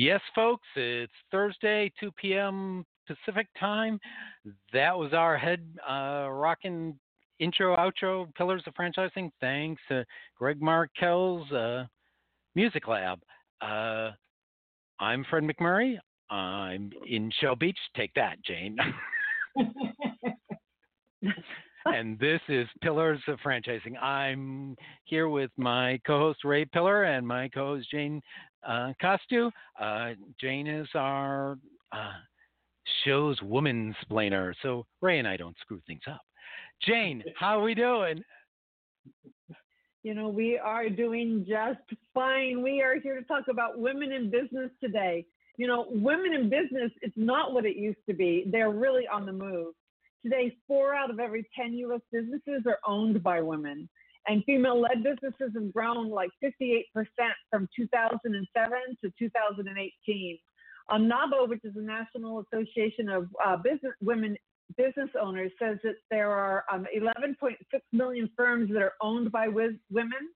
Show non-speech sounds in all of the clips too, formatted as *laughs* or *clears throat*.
Yes, folks, it's Thursday, 2 p.m. Pacific time. That was our head uh, rocking intro, outro, Pillars of Franchising. Thanks to Greg Markel's uh, Music Lab. Uh, I'm Fred McMurray. I'm in Shell Beach. Take that, Jane. *laughs* *laughs* *laughs* and this is Pillars of Franchising. I'm here with my co host Ray Pillar and my co host Jane uh, Costu. Uh, Jane is our uh, show's woman splainer, so Ray and I don't screw things up. Jane, *laughs* how are we doing? You know, we are doing just fine. We are here to talk about women in business today. You know, women in business, it's not what it used to be. They're really on the move. Today, four out of every 10 US businesses are owned by women. And female led businesses have grown like 58% from 2007 to 2018. Um, NAWBO, which is the National Association of uh, Business Women Business Owners, says that there are um, 11.6 million firms that are owned by women,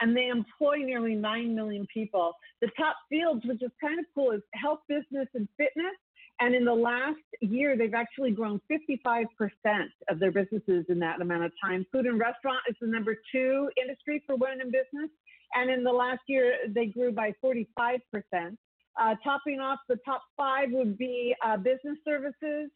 and they employ nearly 9 million people. The top fields, which is kind of cool, is health, business, and fitness. And in the last year, they've actually grown 55% of their businesses in that amount of time. Food and restaurant is the number two industry for women in business. And in the last year, they grew by 45%. Uh, topping off the top five would be uh, business services,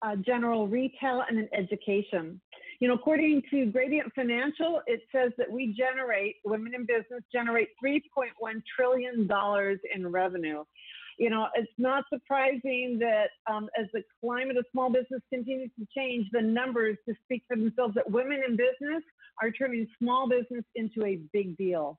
uh, general retail, and education. You know, according to Guidant Financial, it says that we generate, women in business generate $3.1 trillion in revenue you know, it's not surprising that um, as the climate of small business continues to change, the numbers to speak for themselves that women in business are turning small business into a big deal.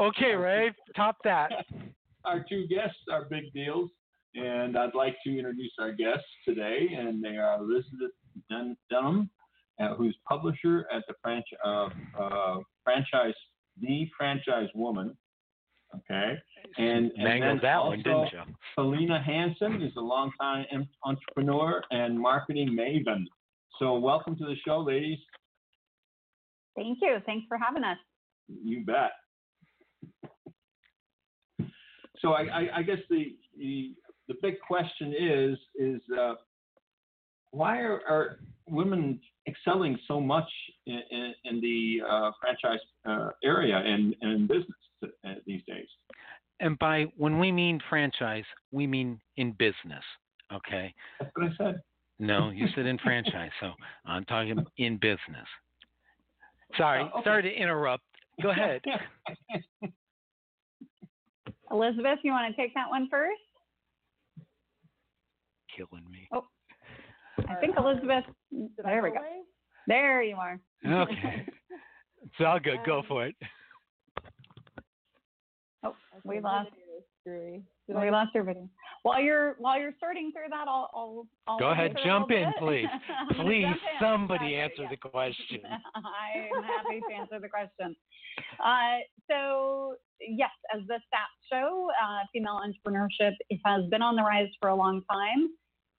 Okay, Ray, top that. *laughs* Our two guests are big deals, and I'd like to introduce our guests today, and they are Elizabeth Dun- Dunham, uh, who's publisher at the franchise, uh, uh, franchise, The Franchise Woman. Okay, and, and then that also, one, didn't you? Felena Hanson is a longtime entrepreneur and marketing maven. So welcome to the show, ladies. Thank you. Thanks for having us. You bet. So I, I, I guess the, the the big question is is uh, why are, are women excelling so much in, in, in the uh, franchise uh, area and, and in business uh, these days? And by when we mean franchise, we mean in business. Okay. That's what I said. No, you *laughs* said in franchise, so I'm talking in business. Sorry, Oh, okay. sorry to interrupt. Go ahead. *laughs* Elizabeth, you want to take that one first? Killing me. I think Elizabeth. There we go. There you are. Okay. It's all good. Go for it. Oh, we lost. Screwy. We lost your video. While you're while you're sorting through that, I'll I'll, I'll Go ahead, jump in, please. *laughs* Please, jump somebody Okay, answer yeah. the question. *laughs* I'm happy to answer the question. Uh, so, yes, as the stats show, uh, female entrepreneurship has been on the rise for a long time.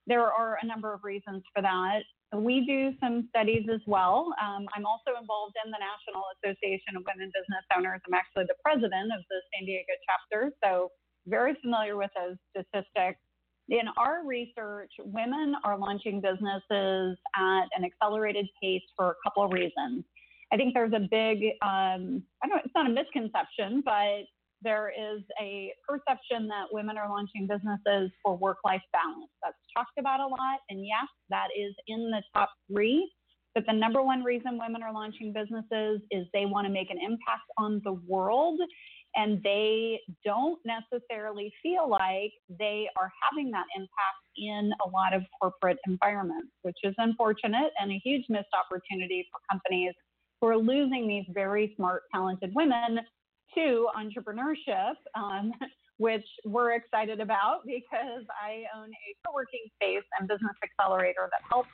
There are a number of reasons for that. We do some studies as well. Um, I'm also involved in the National Association of Women Business Owners. I'm actually the president of the San Diego chapter, so very familiar with those statistics. In our research, women are launching businesses at an accelerated pace for a couple of reasons. I think there's a big, um, I don't, it's not a misconception, but there is a perception that women are launching businesses for work-life balance. That's talked about a lot, and yes, that is in the top three. But the number one reason women are launching businesses is they want to make an impact on the world and they don't necessarily feel like they are having that impact in a lot of corporate environments, which is unfortunate and a huge missed opportunity for companies who are losing these very smart, talented women to entrepreneurship, um, *laughs* which we're excited about because I own a co working space and business accelerator that helps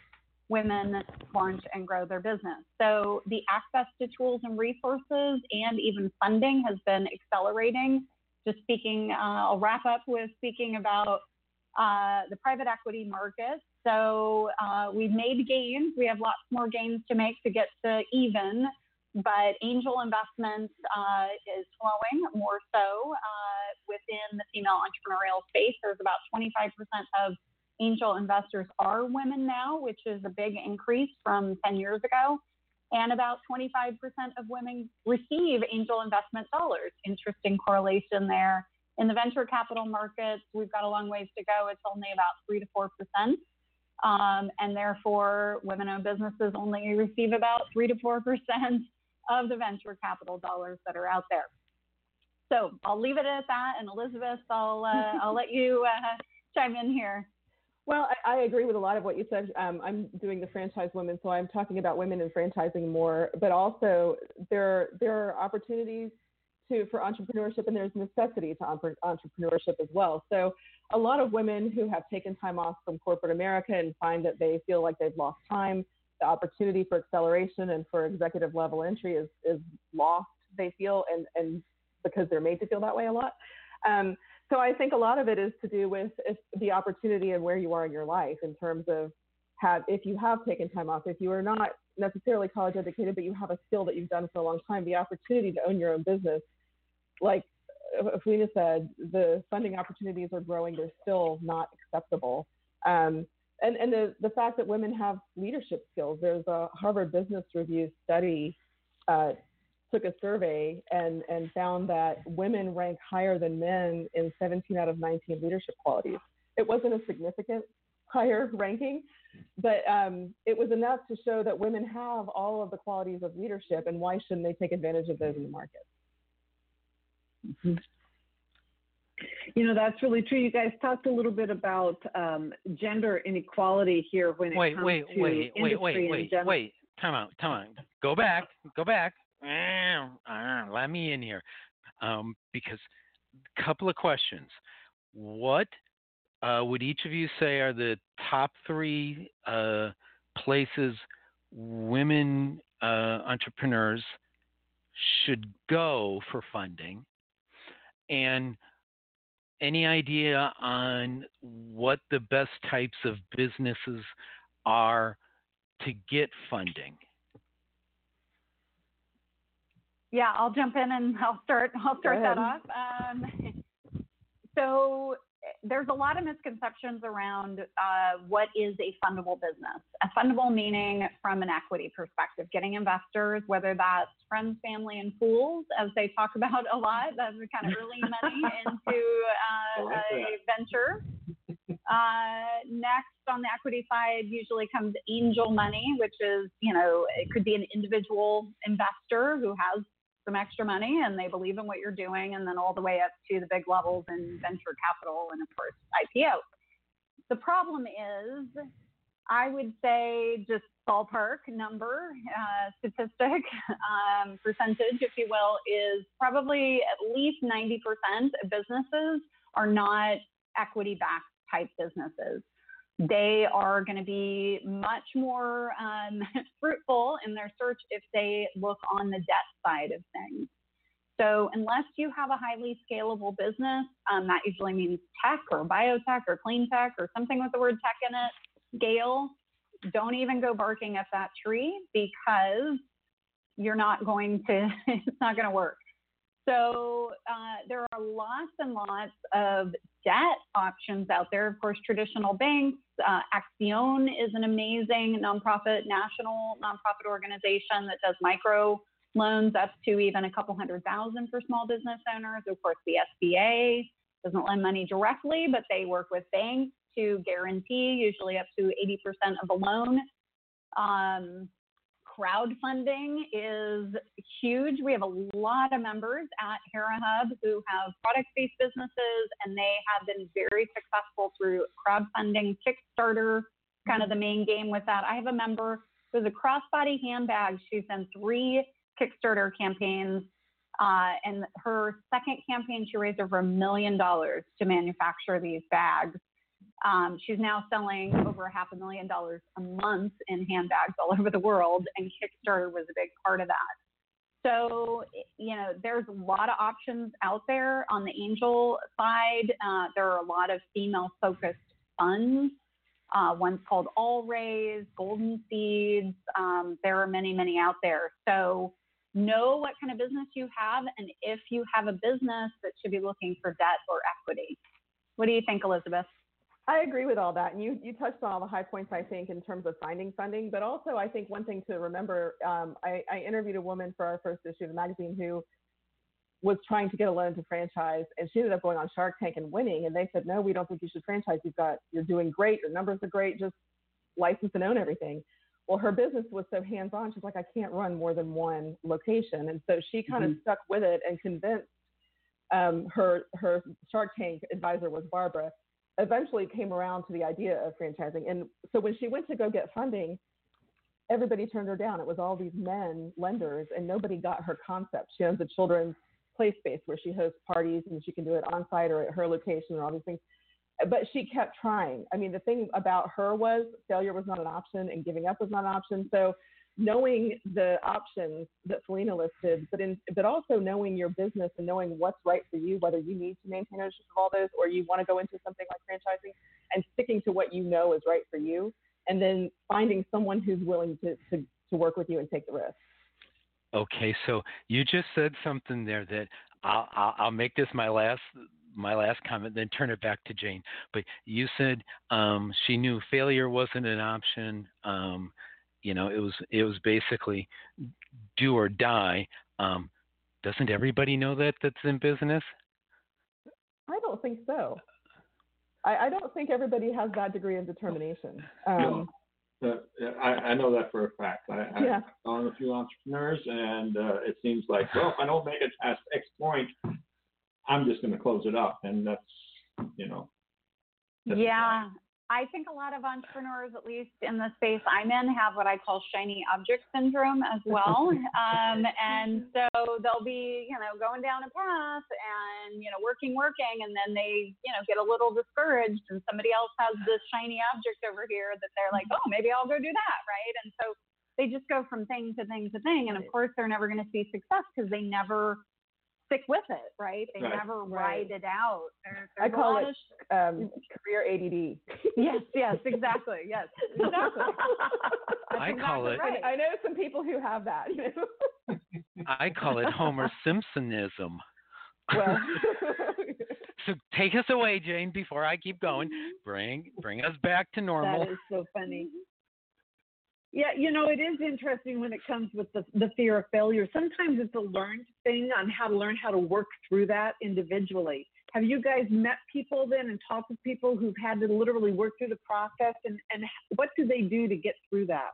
women launch and grow their business. So the access to tools and resources and even funding has been accelerating. Just speaking, uh, I'll wrap up with speaking about uh, the private equity market. So uh, we've made gains. We have lots more gains to make to get to even, but angel investments uh, is flowing more so uh, within the female entrepreneurial space. There's about 25% of angel investors are women now, which is a big increase from 10 years ago. And about 25% of women receive angel investment dollars. Interesting correlation there. In the venture capital markets, we've got a long ways to go. It's only about 3 to 4%. Um, and therefore, women owned businesses only receive about 3 to 4% of the venture capital dollars that are out there. So I'll leave it at that. And Elizabeth, I'll, uh, *laughs* I'll let you uh, chime in here. Well, I, I, agree with a lot of what you said. Um, I'm doing the franchise women, so I'm talking about women in franchising more. But also, there there are opportunities to for entrepreneurship, and there's necessity to entrepreneurship as well. So, a lot of women who have taken time off from corporate America and find that they feel like they've lost time, the opportunity for acceleration and for executive level entry is is lost. They feel, and and because they're made to feel that way a lot. Um, so I think a lot of it is to do with the opportunity and where you are in your life in terms of have if you have taken time off, if you are not necessarily college educated, but you have a skill that you've done for a long time, the opportunity to own your own business, like Felena said, the funding opportunities are growing. They're still not acceptable. Um, and and the, the fact that women have leadership skills. There's a Harvard Business Review study uh, took a survey and, and found that women rank higher than men in 17 out of 19 leadership qualities. It wasn't a significant higher *laughs* ranking, but um, it was enough to show that women have all of the qualities of leadership, and why shouldn't they take advantage of those in the market? Mm-hmm. You know, that's really true. You guys talked a little bit about um, gender inequality here when it wait, comes wait, to wait, industry wait, wait, wait, wait, wait. Time out, time out. Go back, go back. Let me in here. Um, because a couple of questions. What uh, would each of you say are the top three uh, places women uh, entrepreneurs should go for funding? And any idea on what the best types of businesses are to get funding? Yeah, I'll jump in and *laughs* I'll start. I'll start that off. Um, *laughs* so there's a lot of misconceptions around uh, what is a fundable business. A fundable meaning from an equity perspective, getting investors, whether that's friends, family, and pools, as they talk about a lot. That's kind of *laughs* early money into uh, like a venture. Uh, next, on the equity side, usually comes angel money, which is, you know, it could be an individual investor who has some extra money and they believe in what you're doing, and then all the way up to the big levels in venture capital and, of course, IPO. The problem is, I would say, just ballpark number, uh, statistic, *laughs* um, percentage, if you will, is probably at least 90% of businesses are not equity backed type businesses they are going to be much more um, *laughs* fruitful in their search if they look on the debt side of things. So, unless you have a highly scalable business, um, that usually means tech or biotech or clean tech or something with the word tech in it, scale, don't even go barking at that tree because you're not going to, *laughs* it's not going to work. So uh, there are lots and lots of debt options out there. Of course, traditional banks, uh, Accion is an amazing nonprofit, national nonprofit organization that does micro loans up to even a couple hundred thousand for small business owners. Of course, the SBA doesn't lend money directly, but they work with banks to guarantee usually up to 80% of the loan. Um, crowdfunding is huge. We have a lot of members at Hera Hub who have product based businesses and they have been very successful through crowdfunding, Kickstarter, kind of the main game with that. I have a member who's a crossbody handbag. She's done three Kickstarter campaigns. Uh, and her second campaign, she raised over a million dollars to manufacture these bags. Um, she's now selling over half a million dollars a month in handbags all *laughs* over the world, and Kickstarter was a big part of that. So, you know, there's a lot of options out there on the angel side. Uh, there are a lot of female focused funds. Uh, one's called All Raise, Golden Seeds. Um, there are many, many out there. So, know what kind of business you have and if you have a business that should be looking for debt or equity. What do you think, Elizabeth? I agree with all that. And you, you touched on all the high points, I think, in terms of finding funding. But also, I think one thing to remember um, I, I, interviewed a woman for our first issue of the magazine who was trying to get a loan to franchise, and she ended up going on Shark Tank and winning. And they said, No, we don't think you should franchise. You've got, you're doing great. Your numbers are great. Just license and own everything. Well, her business was so hands on. She's like, I can't run more than one location. And so she kind mm-hmm. of stuck with it and convinced um, her, her Shark Tank advisor was Barbara eventually came around to the idea of franchising. And so when she went to go get funding, everybody turned her down. It was all these men lenders, and nobody got her concept. She owns a children's play space where she hosts parties and she can do it on site or at her location and all these things. But she kept trying. I mean, the thing about her was failure was not an option and giving up was not an option. So knowing the options that Felena listed, but in, but also knowing your business and knowing what's right for you, whether you need to maintain ownership of all those or you want to go into something like franchising, and sticking to what you know is right for you, and then finding someone who's willing to to, to work with you and take the risk. Okay, so you just said something there that I'll, I'll, I'll make this my last my last comment, then turn it back to Jane. But you said um, she knew failure wasn't an option. Um, you know, it was it was basically do or die. Um, doesn't everybody know that that's in business? I don't think so. I, I don't think everybody has that degree of determination. Um, no, I, I know that for a fact. I, yeah. I've known a few entrepreneurs, and uh, it seems like, well, if I don't make it past X point, I'm just going to close it up, and that's, you know. That's yeah, I think a lot of entrepreneurs, at least in the space I'm in, have what I call shiny object syndrome as *laughs* well. um, and so they'll be, you know, going down a path and, you know, working, working, and then they, you know, get a little discouraged and somebody else has this shiny object over here that they're like, oh, maybe I'll go do that. Right. And so they just go from thing to thing to thing. And of course, they're never going to see success because they never stick with it, right? They right. never ride it out. There, I call it um, mm-hmm. career ADD. *laughs* yes, yes, exactly. Yes, exactly. *laughs* I exactly call it. Right. I know some people who have that. *laughs* I call it Homer Simpsonism. Well. so take us away, Jane. Before I keep going, mm-hmm. bring bring us back to normal. That is so funny. Mm-hmm. Yeah, you know, it is interesting when it comes with the, the fear of failure. Sometimes it's a learned thing on how to learn how to work through that individually. Have you guys met people then and talked with people who've had to literally work through the process and, and what do they do to get through that?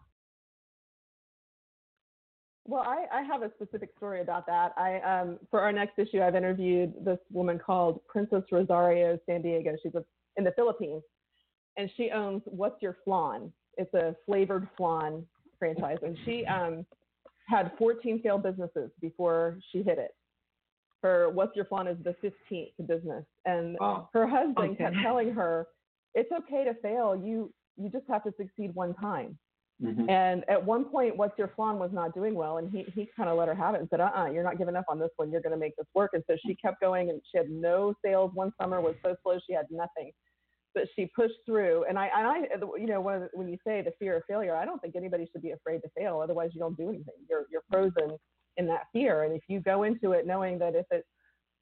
Well, I, I have a specific story about that. I um, for our next issue, I've interviewed this woman called Princess Rosario San Diego. She's a, in the Philippines, and she owns What's Your Flan, it's a flavored flan franchise, and she um, had 14 failed businesses before she hit it. Her What's Your Flan is the 15th business, and oh, her husband okay. kept telling her, "It's okay to fail. You you just have to succeed one time." Mm-hmm. And at one point, What's Your Flan was not doing well, and he he kind of let her have it and said, "Uh-uh, you're not giving up on this one. You're going to make this work." And so she kept going, and she had no sales. One summer was so slow she had nothing but she pushed through. And I, and I, you know, when, when you say the fear of failure, I don't think anybody should be afraid to fail. Otherwise, you don't do anything. You're you're frozen in that fear. And if you go into it knowing that if it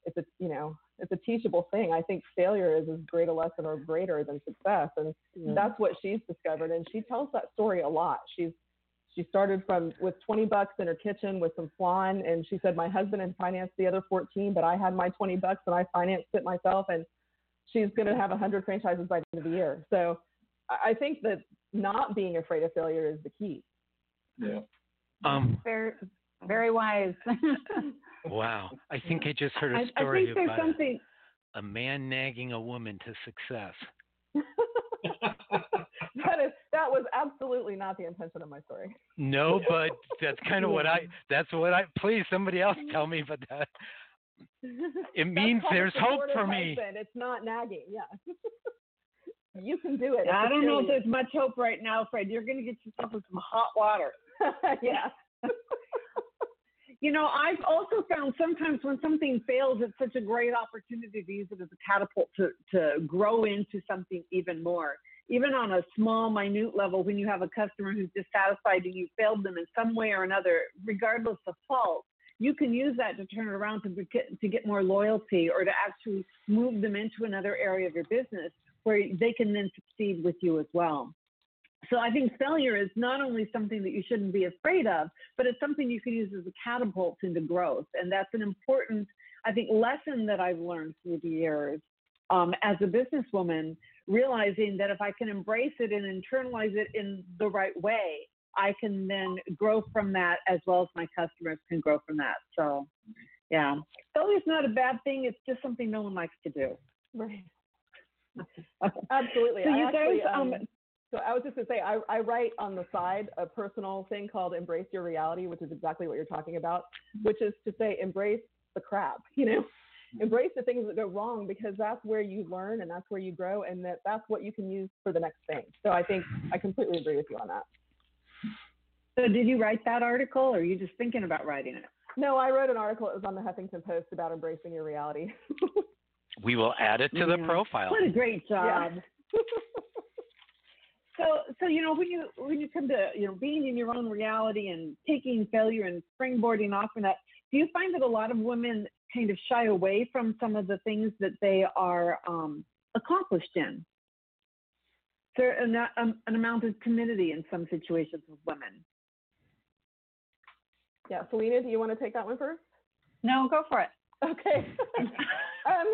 if it's you know it's a teachable thing, I think failure is as great a lesson or greater than success. And yeah. that's what she's discovered. And she tells that story a lot. She's she started from with 20 bucks in her kitchen with some flan, and she said my husband had financed the other 14, but I had my 20 bucks and I financed it myself. And she's going to have 100 franchises by the end of the year. So I think that not being afraid of failure is the key. Yeah. Um, very, very wise. *laughs* wow. I think I just heard a story about a, a man nagging a woman to success. *laughs* that is that was absolutely not the intention of my story. No, but that's kind of what I that's what I please somebody else tell me but that it *laughs* means there's hope for me. Husband. It's not nagging. Yeah. *laughs* you can do it. I don't know if there's much hope right now, Fred. You're going to get yourself in some hot water. *laughs* yeah. you know, I've also found sometimes when something fails, it's such a great opportunity to use it as a catapult to, to grow into something even more. Even on a small, minute level, when you have a customer who's dissatisfied and you failed them in some way or another, regardless of fault, you can use that to turn it around to get, to get more loyalty or to actually move them into another area of your business where they can then succeed with you as well. So I think failure is not only something that you shouldn't be afraid of, but it's something you can use as a catapult into growth. And that's an important, I think, lesson that I've learned through the years um, as a businesswoman, realizing that if I can embrace it and internalize it in the right way, I can then grow from that as well as my customers can grow from that. So, yeah, failure is not a bad thing. It's just something no one likes to do. Right. *laughs* Absolutely. So I you actually, guys, um, um, so I was just gonna say, I, I write on the side a personal thing called Embrace Your Reality, which is exactly what you're talking about, which is to say, embrace the crap, *laughs* you know, embrace the things that go wrong because that's where you learn and that's where you grow and that that's what you can use for the next thing. So I think I completely agree with you on that. So did you write that article or are you just thinking about writing it? No, I wrote an article. It was on the Huffington Post about embracing your reality. *laughs* We will add it to the profile. What a great job. Yeah. *laughs* So, so you know, when you when you come to you know being in your own reality and taking failure and springboarding off from that, do you find that a lot of women kind of shy away from some of the things that they are um, accomplished in? Is there an, um, an amount of timidity in some situations with women? Yeah, Felena, do you want to take that one first? No, go for it. Okay. *laughs* um,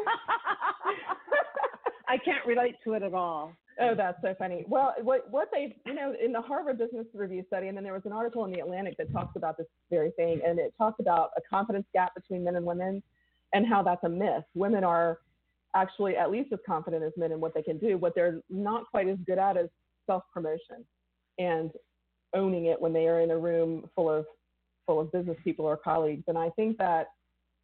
I can't relate to it at all. Oh, that's so funny. Well, what what they you know in the Harvard Business Review study, and then there was an article in the Atlantic that talks about this very thing, and it talks about a confidence gap between men and women, and how that's a myth. Women are actually at least as confident as men in what they can do. What they're not quite as good at is self promotion, and owning it when they are in a room full of full of business people or colleagues. And I think that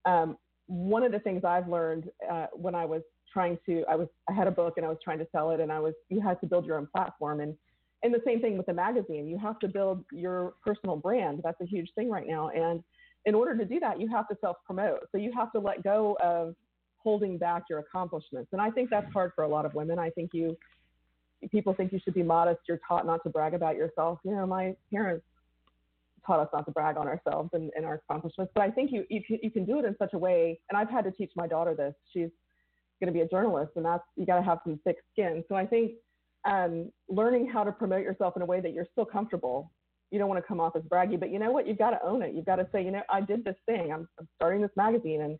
um, one of the things I've learned uh, when I was trying to I was I had a book and I was trying to sell it and I was you had to build your own platform. And and the same thing with the magazine. You have to build your personal brand. That's a huge thing right now. And in order to do that you have to self promote so you have to let go of holding back your accomplishments. And I think that's hard for a lot of women. I think you people think you should be modest. You're taught not to brag about yourself. You know my parents taught us not to brag on ourselves and, and our accomplishments but I think you, you you can do it in such a way and I've had to teach my daughter this she's going to be a journalist, and that's you got to have some thick skin. So I think um, learning how to promote yourself in a way that you're still comfortable. You don't want to come off as braggy, but you know what? You've got to own it. You've got to say, you know, I did this thing. I'm, I'm starting this magazine, and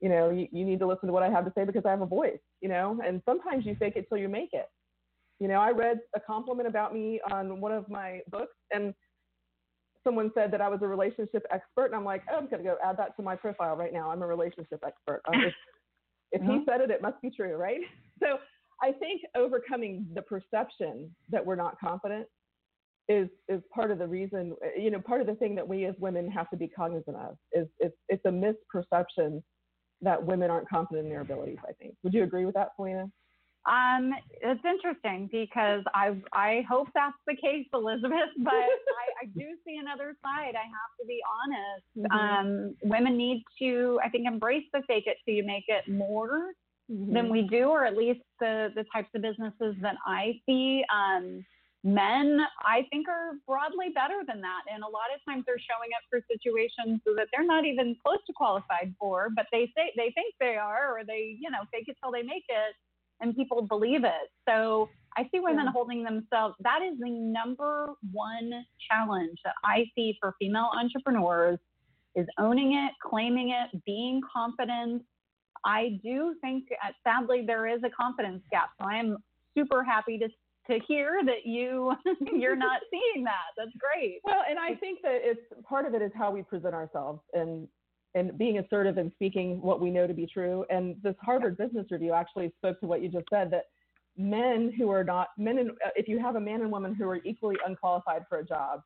you know, you, you need to listen to what I have to say because I have a voice. You know, and sometimes you fake it till you make it. You know, I read a compliment about me on one of my books, and someone said that I was a relationship expert, and I'm like, oh, I'm going to go add that to my profile right now. I'm a relationship expert. Just, if he Mhm. said it, it must be true, right? *laughs* So I think overcoming the perception that we're not confident is is part of the reason. You know, part of the thing that we as women have to be cognizant of is it's it's a misperception that women aren't confident in their abilities. I think. Would you agree with that, Felena? Um, it's interesting because I I hope that's the case, Elizabeth. *laughs* But I, I do *laughs* see another side. I have to be honest. Mhm. Um, women need to, I think, embrace the fake it till you make it more Mm-hmm. than we do, or at least the the types of businesses that I see. Um, men, I think, are broadly better than that, and a lot of times they're showing up for situations that they're not even close to qualified for, but they say they think they are, or they, you know, fake it till they make it, and people believe it. So I see women Yeah. holding themselves. That is the number one challenge that I see for female entrepreneurs is owning it, claiming it, being confident. I do think, uh, sadly, there is a confidence gap. So I am super happy to to hear that you *laughs* you're not *laughs* seeing that. That's great. Well, and I think that it's part of it is how we present ourselves and and being assertive and speaking what we know to be true. And this Harvard Business Review actually spoke to what you just said that men who are not men and uh, if you have a man and woman who are equally unqualified for a job,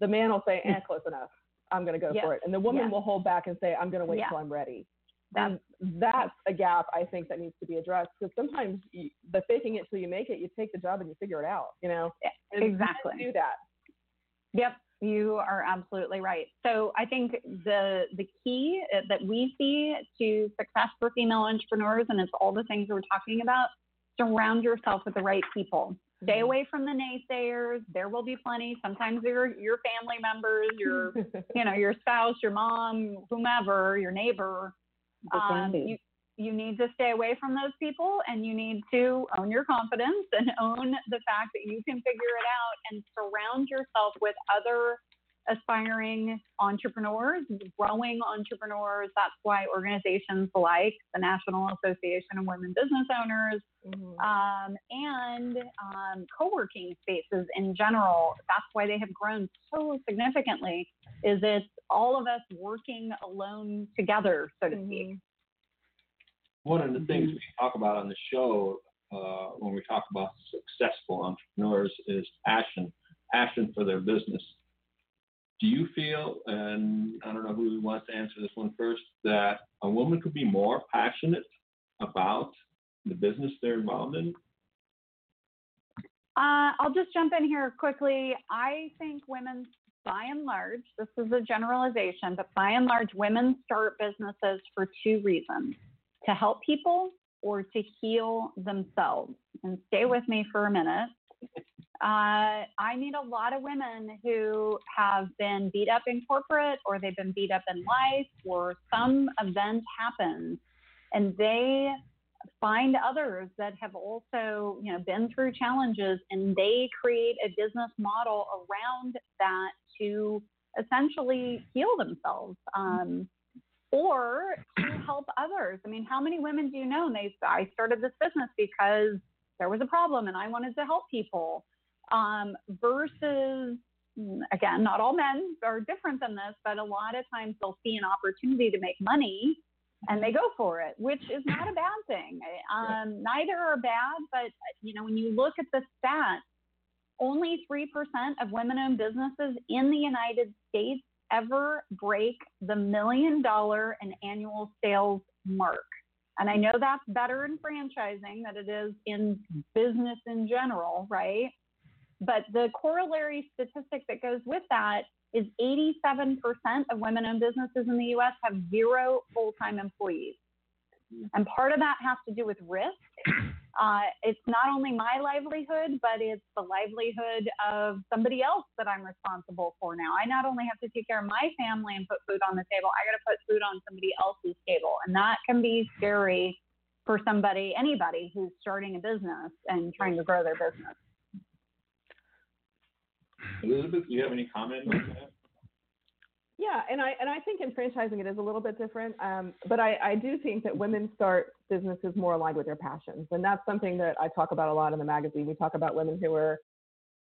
the man will say, "Eh, close enough. I'm going to go Yes. for it," and the woman Yes. will hold back and say, "I'm going to wait Yeah. till I'm ready." That's and that's a gap I think that needs to be addressed because sometimes you, the faking it till you make it, you take the job and you figure it out, you know. And exactly. do that. Yep. You are absolutely right. So I think the the key that we see to success for female entrepreneurs, and it's all the things we're talking about, surround yourself with the right people. Stay mm-hmm. away from the naysayers. There will be plenty. Sometimes your your family members, your *laughs* you know your spouse, your mom, whomever, your neighbor. Um, you, you need to stay away from those people and you need to own your confidence and *laughs* own the fact that you can figure it out and surround yourself with other aspiring entrepreneurs, growing entrepreneurs. That's why organizations like the National Association of Women Business Owners mm-hmm. um, and um, co working spaces in general, that's why they have grown so significantly. Is it's all of us working alone together, so to mm-hmm. speak. One of the things we talk about on the show uh, when we talk about successful entrepreneurs is passion, passion for their business do you feel, and I don't know who wants to answer this one first, that a woman could be more passionate about the business they're involved in? Uh, I'll just jump in here quickly. I think women, by and large, this is a generalization, but by and large, women start businesses for two reasons to help people or to heal themselves. And stay with me for a minute. Uh, I meet a lot of women who have been beat up in corporate or they've been beat up in life or some event happens and they find others that have also you know been through challenges and they create a business model around that to essentially heal themselves um, or to help others. I mean how many women do you know? And they i started this business because there was a problem and i wanted to help people. Um, versus again, not all men are different than this, but a lot of times they'll see an opportunity to make money and they go for it, which is not a bad thing. Um, neither are bad, but you know, when you look at the stats, only 3% of women-owned businesses in the United States ever break the million dollar in annual sales mark. And I know that's better in franchising than it is in business in general, right? But the corollary statistic that goes with that is 87% of women owned businesses in the US have zero full time employees. And part of that has to do with risk. Uh, it's not only my livelihood, but it's the livelihood of somebody else that I'm responsible for now. I not only have to take care of my family and put food on the table, I got to put food on somebody else's table. And that can be scary for somebody, anybody who's starting a business and trying to grow their business. Elizabeth, do you have any comment on that? Yeah, and I and I think in franchising it is a little bit different, um, but I, I do think that women start businesses more aligned with their passions, and that's something that I talk about a lot in the magazine. We talk about women who are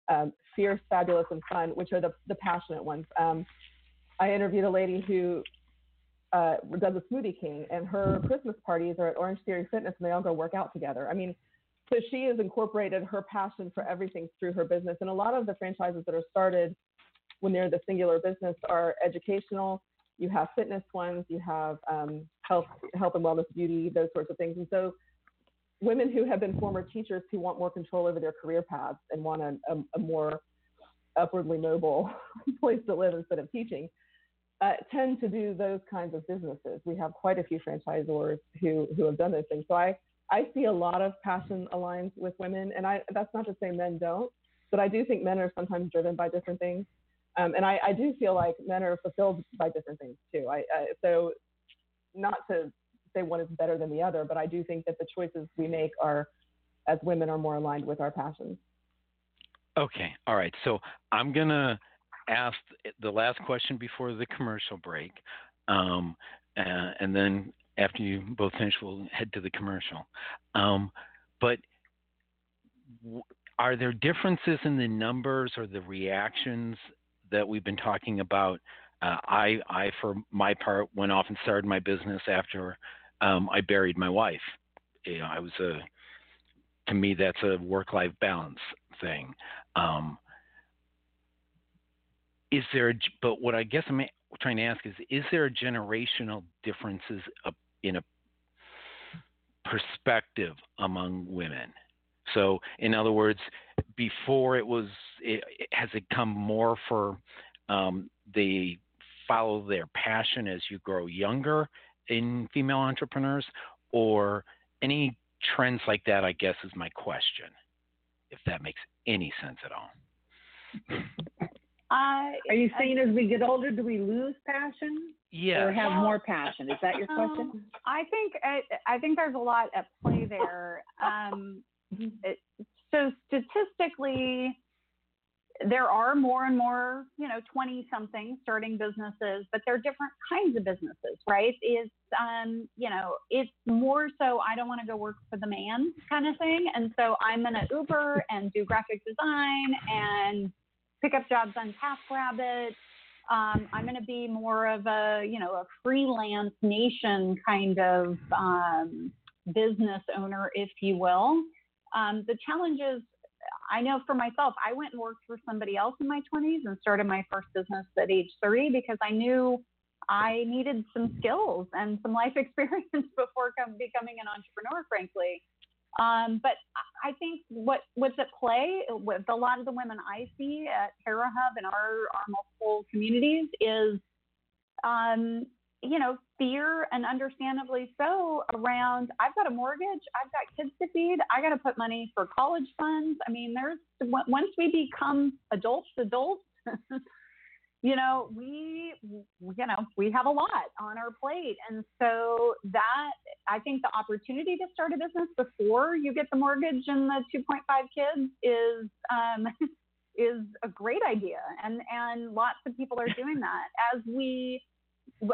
um, fierce, fabulous, and fun, which are the the passionate ones. Um, I interviewed a lady who uh, does a Smoothie King, and her Christmas parties are at Orange Theory Fitness, and they all go work out together. I mean, so she has incorporated her passion for everything through her business. And a lot of the franchises that are started when they're the singular business are educational. You have fitness ones, you have um, health, health and wellness, beauty, those sorts of things. And so women who have been former teachers who want more control over their career paths and want a, a, a more upwardly mobile *laughs* place to live instead of teaching uh, tend to do those kinds of businesses. We have quite a few franchisors who, who have done those things. So I, I see a lot of passion aligns with women, and I that's not to say men don't, but I do think men are sometimes driven by different things, um, and I, I, do feel like men are fulfilled by different things too. I, I, so not to say one is better than the other, but I do think that the choices we make are as women are more aligned with our passions. Okay, all right. So I'm gonna ask the last question before the commercial break, um, uh, and then after you both finish, we'll head to the commercial. Um, but w- are there differences in the numbers or the reactions that we've been talking about? Uh, I, I, for my part, went off and started my business after um, I buried my wife. You know, I was a, to me, that's a work-life balance thing. Um, is there, but what I guess I'm trying to ask is, is there generational differences in a perspective among women. So, in other words, before it was, it, has it come more for um, they follow their passion as you grow younger in female entrepreneurs, or any trends like that? I guess is my question, if that makes any sense at all. Uh, Are you saying as we get older, do we lose passion Yeah. or have Well, more passion? Is that your question? Um, I think I, I think there's a lot at play there. Um, it, so statistically, there are more and more, you know, 20 something starting businesses, but they're different kinds of businesses, right? It's, um, you know, it's more so I don't want to go work for the man kind of thing. And so I'm going to Uber and do graphic design and pick up jobs on TaskRabbit. Um, I'm going to be more of a, you know, a freelance nation kind of um, business owner, if you will. Um, the challenges I know for myself, I went and worked for somebody else in my 20s and started my first business at age 30 because I knew I needed some skills and some life *laughs* experience before becoming an entrepreneur, frankly. Um, but I think what what's at play with a lot of the women I see at Hera Hub and our, our multiple communities is um, you know, fear and understandably so around I've got a mortgage, I've got kids to feed, I got to put money for college funds. I mean, there's once we become adults, adults, *laughs* you know, we, you know, we have a lot on our plate. And so that, I think the opportunity to start a business before you get the mortgage and the 2.5 kids is, um, *laughs* is a great idea. And, and lots of people are doing that as we,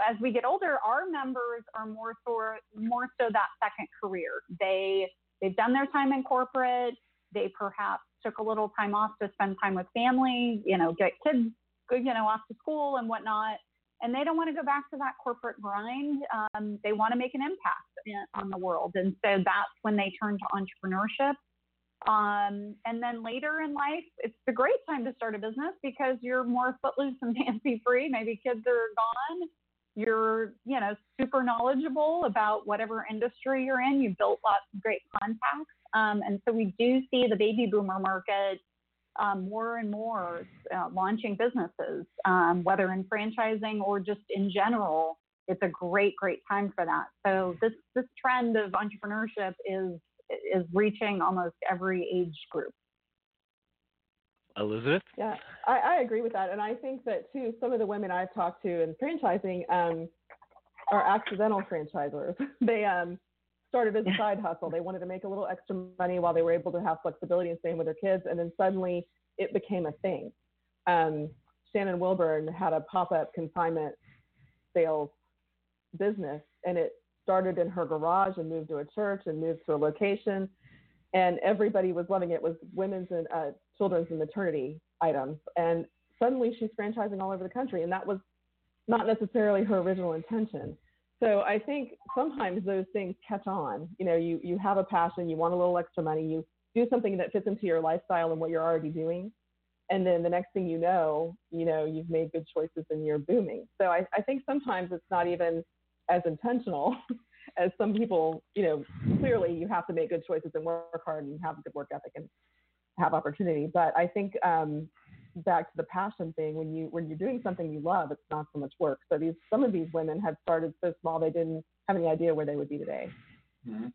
as we get older, our members are more so more so that second career. They they've done their time in corporate. They perhaps took a little time off to spend time with family. You know, get kids you know off to school and whatnot. And they don't want to go back to that corporate grind. Um, they want to make an impact in, on the world, and so that's when they turn to entrepreneurship. Um, and then later in life, it's a great time to start a business because you're more footloose and *laughs* fancy free. Maybe kids are gone. You're you know super knowledgeable about whatever industry you're in. You've built lots of great contacts. Um, and so we do see the baby boomer market um, more and more uh, launching businesses um, whether in franchising or just in general. It's a great great time for that. So this this trend of entrepreneurship is is reaching almost every age group Elizabeth? Yeah, I, I agree with that. And I think that, too, some of the women I've talked to in franchising um, are accidental franchisors. *laughs* they um, started as a side hustle. They wanted to make a little extra money while they were able to have flexibility and staying with their kids. And then suddenly it became a thing. Um, Shannon Wilburn had a pop up consignment sales business, and it started in her garage and moved to a church and moved to a location. And everybody was loving it. it was women's and uh, children's and maternity items. And suddenly she's franchising all over the country. And that was not necessarily her original intention. So I think sometimes those things catch on. You know, you, you have a passion, you want a little extra money, you do something that fits into your lifestyle and what you're already doing. And then the next thing you know, you know, you've made good choices and you're booming. So I, I think sometimes it's not even as intentional *laughs* as some people, you know, clearly you have to make good choices and work hard and have a good work ethic and have opportunity. But I think um, back to the passion thing, when you when you're doing something you love, it's not so much work. So these some of these women had started so small they didn't have any idea where they would be today. Mm-hmm.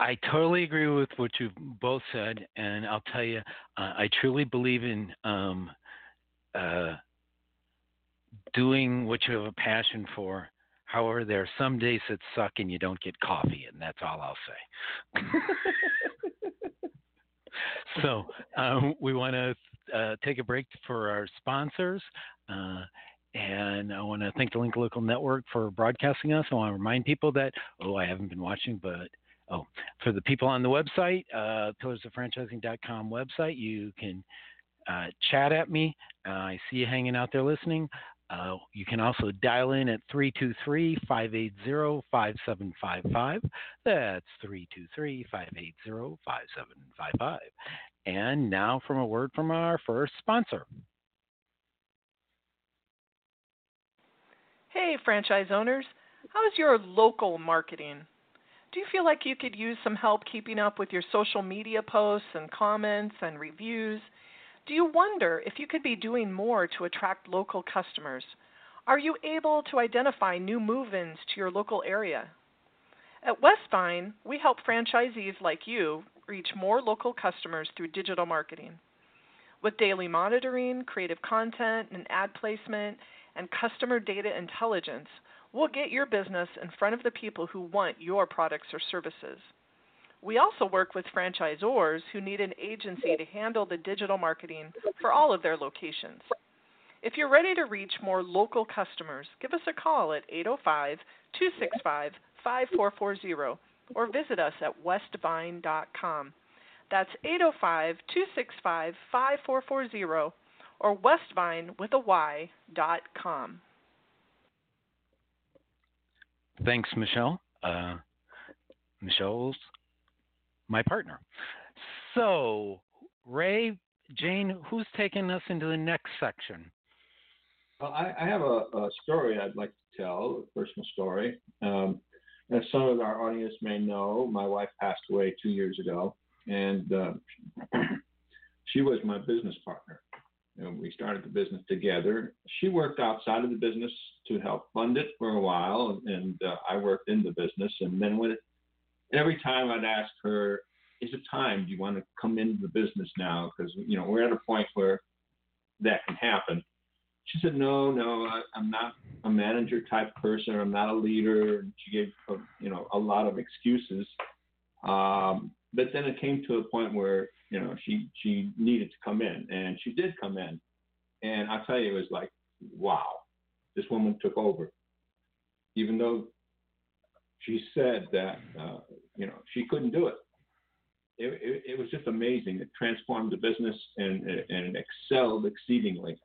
I totally agree with what you both said, and I'll tell you, uh, I truly believe in um, uh, doing what you have a passion for. However, there are some days that suck and you don't get coffee, and that's all I'll say. so um, we want to uh, take a break for our sponsors. Uh, and I want to thank the Link Local Network for broadcasting us. I want to remind people that, oh, I haven't been watching, but oh, for the people on the website, uh, pillarsoffranchising.com website, you can uh, chat at me. Uh, I see you hanging out there listening. Uh, you can also dial in at 323 580 5755. That's 323 580 5755. And now, from a word from our first sponsor. Hey, franchise owners. How's your local marketing? Do you feel like you could use some help keeping up with your social media posts and comments and reviews? Do you wonder if you could be doing more to attract local customers? Are you able to identify new move ins to your local area? At Westvine, we help franchisees like you reach more local customers through digital marketing. With daily monitoring, creative content, and ad placement, and customer data intelligence, we'll get your business in front of the people who want your products or services. We also work with franchisors who need an agency to handle the digital marketing for all of their locations. If you're ready to reach more local customers, give us a call at 805 265 5440 or visit us at westvine.com. That's 805 265 5440 or westvine with a Y dot com. Thanks, Michelle. Uh, Michelle's my partner. So, Ray, Jane, who's taking us into the next section? Well, I, I have a, a, story I'd like to tell, a personal story. Um, as some of our audience may know, my wife passed away two years ago, and uh, *clears throat* she was my business partner. And we started the business together. She worked outside of the business to help fund it for a while, and uh, I worked in the business. And then when it, every time I'd ask her, "Is it time? Do you want to come into the business now?" Because you know we're at a point where that can happen. She said, "No, no, I, I'm not a manager type person. I'm not a leader." And she gave a, you know a lot of excuses. Um, but then it came to a point where you know she she needed to come in, and she did come in, and I tell you, it was like, wow, this woman took over. Even though she said that uh, you know she couldn't do it. It, it, it was just amazing. It transformed the business and and excelled exceedingly.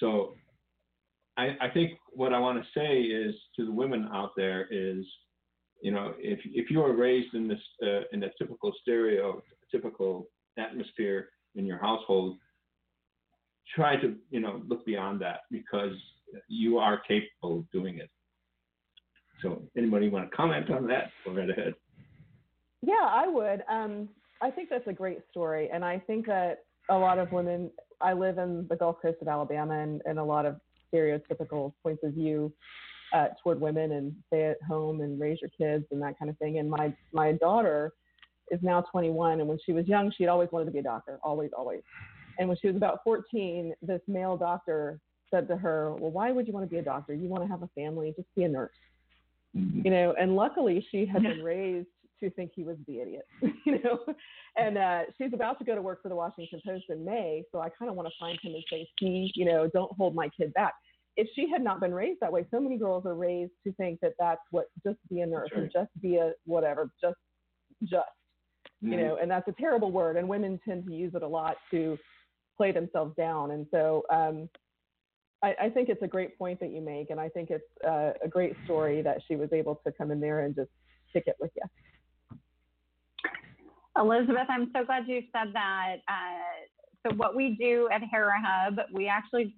So I, I think what I want to say is to the women out there is you know, if if you are raised in this uh, in a typical stereo, typical atmosphere in your household, try to you know look beyond that because you are capable of doing it. So, anybody want to comment on that? Go right ahead. Yeah, I would. Um, I think that's a great story, and I think that a lot of women. I live in the Gulf Coast of Alabama, and, and a lot of stereotypical points of view uh, toward women and stay at home and raise your kids and that kind of thing. And my my daughter is now 21, and when she was young, she had always wanted to be a doctor, always, always. And when she was about 14, this male doctor said to her, "Well, why would you want to be a doctor? You want to have a family, just be a nurse." Mm-hmm. You know, and luckily she had been *laughs* raised to think he was the idiot, *laughs* you know. And uh, she's about to go to work for the Washington Post in May, so I kind of want to find him and say, "See, you know, don't hold my kid back." if she had not been raised that way, so many girls are raised to think that that's what just be a nurse or just be a whatever, just just mm-hmm. you know, and that's a terrible word, and women tend to use it a lot to play themselves down, and so um, I, I, think it's a great point that you make, and I think it's uh, a great story that she was able to come in there and just kick it with you. Elizabeth, I'm so glad you said that. Uh, so what we do at Hera Hub, we actually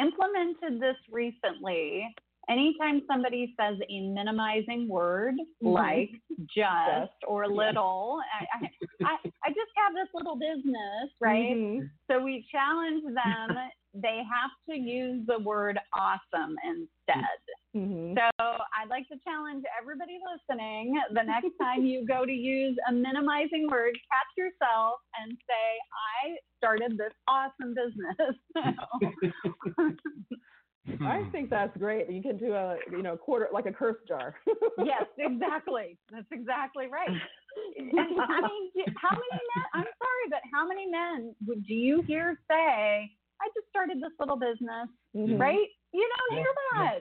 implemented this recently. Anytime somebody says a minimizing word mm-hmm. like just or little, I, I, I, just have this little business, right? Mm-hmm. So we challenge them. They have to use the word awesome instead. Mm-hmm. So I'd like to challenge everybody listening the next *laughs* time you go to use a minimizing word, catch yourself and say, I started this awesome business. *laughs* *laughs* I think that's great. You can do a you know quarter like a curse jar. yes, exactly. That's exactly right. And I mean, how many men? I'm sorry, but how many men would do you hear say, "I just started this little business," mm-hmm. right? You don't hear that.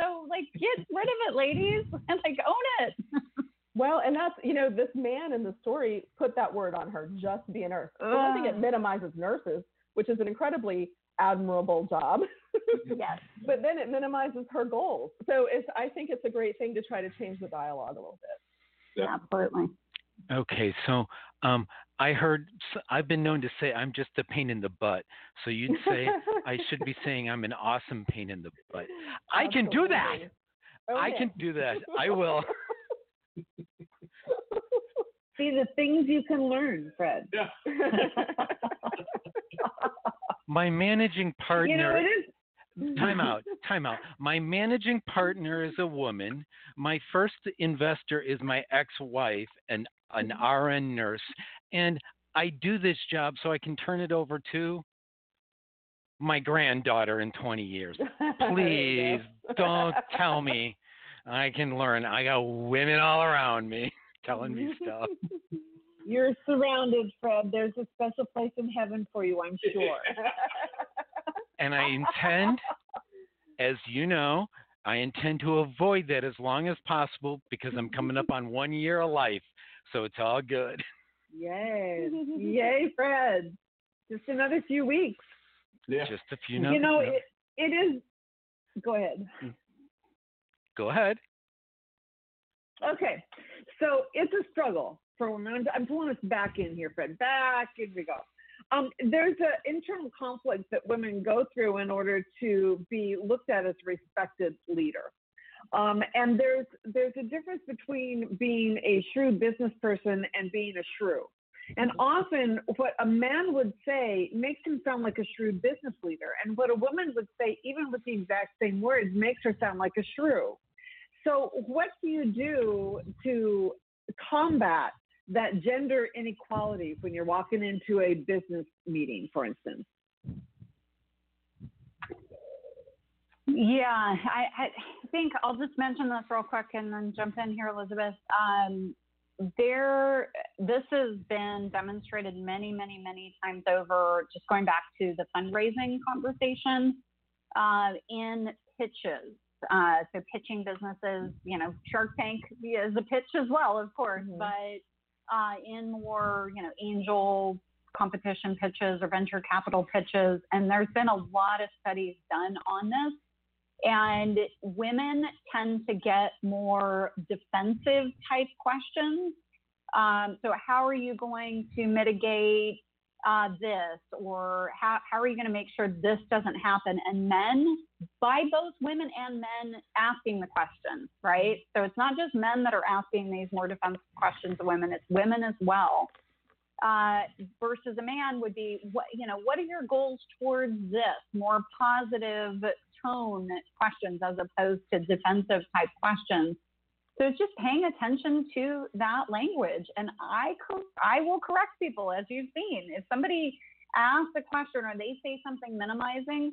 So like, get rid of it, ladies, *laughs* and like own it. *laughs* Well, and that's you know this man in the story put that word on her, just be a nurse. So I think it minimizes nurses, which is an incredibly admirable job. *laughs* yes. But then it minimizes her goals. So it's I think it's a great thing to try to change the dialogue a little bit. Yeah, absolutely. Okay, so um, I heard I've been known to say I'm just a pain in the butt. So you'd say I should be *laughs* saying I'm an awesome pain in the butt. I Absolutely. can do that. Okay. I can do that. I will. *laughs* See the things you can learn, Fred. Yeah. *laughs* My managing partner. You know, it is. Time out *laughs* time out. My managing partner is a woman. My first investor is my ex-wife an mm-hmm. an rn nurse. And i do this job so i can turn it over to my granddaughter in 20 years. *laughs* Please don't tell me *laughs* i can learn. I got women all around me telling me stuff. You're surrounded, Fred. There's a special place in heaven for you, I'm sure. And i intend *laughs* as you know i intend to avoid that as long as possible because i'm coming up on *laughs* one year of life so it's all good Yay. *laughs* Yay, Fred. Just another few weeks. Yeah. just a few you numbers. know, it, it is. Go ahead. Mm. go ahead Okay. So it's a struggle for women. I'm, I'm pulling us back in here, Fred. Back in we go. Um, there's an internal conflict that women go through in order to be looked at as a respected leader. Um, and there's there's a difference between being a shrewd business person and being a shrew. And often, what a man would say makes him sound like a shrewd business leader, and what a woman would say, even with the exact same words, makes her sound like a shrew. So, what do you do to combat that gender inequality when you're walking into a business meeting, for instance? Yeah, I, I think I'll just mention this real quick and then jump in here, Elizabeth. Um, there, this has been demonstrated many, many, many times over. Just going back to the fundraising conversation uh, in pitches. Uh, so pitching businesses, you know, Shark Tank is a pitch as well, of course, Mhm. but uh, in more, you know, angel competition pitches or venture capital pitches, and there's been a lot of studies done on this. And women tend to get more defensive type questions. Um, so, how are you going to mitigate uh, this? Or how, how are you going to make sure this doesn't happen? And men, by both women and men asking the questions, right? So, it's not just men that are asking these more defensive questions of women, it's women as well. Uh, versus a man would be what you know what are your goals towards this more positive tone questions as opposed to defensive type questions so it's just paying attention to that language. And i i will correct people as you've seen. If somebody asks a question or they say something minimizing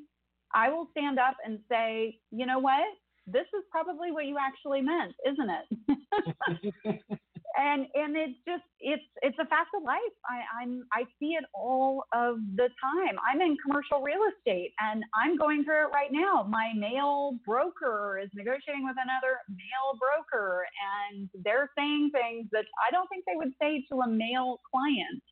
i will stand up and say you know what? This is probably what you actually meant isn't it *laughs* *laughs* and and it's just it's it's a fact of life. I, I'm I see it all of the time. I'm in commercial real estate and I'm going through it right now. My male broker is negotiating with another male broker and they're saying things that I don't think they would say to a male client.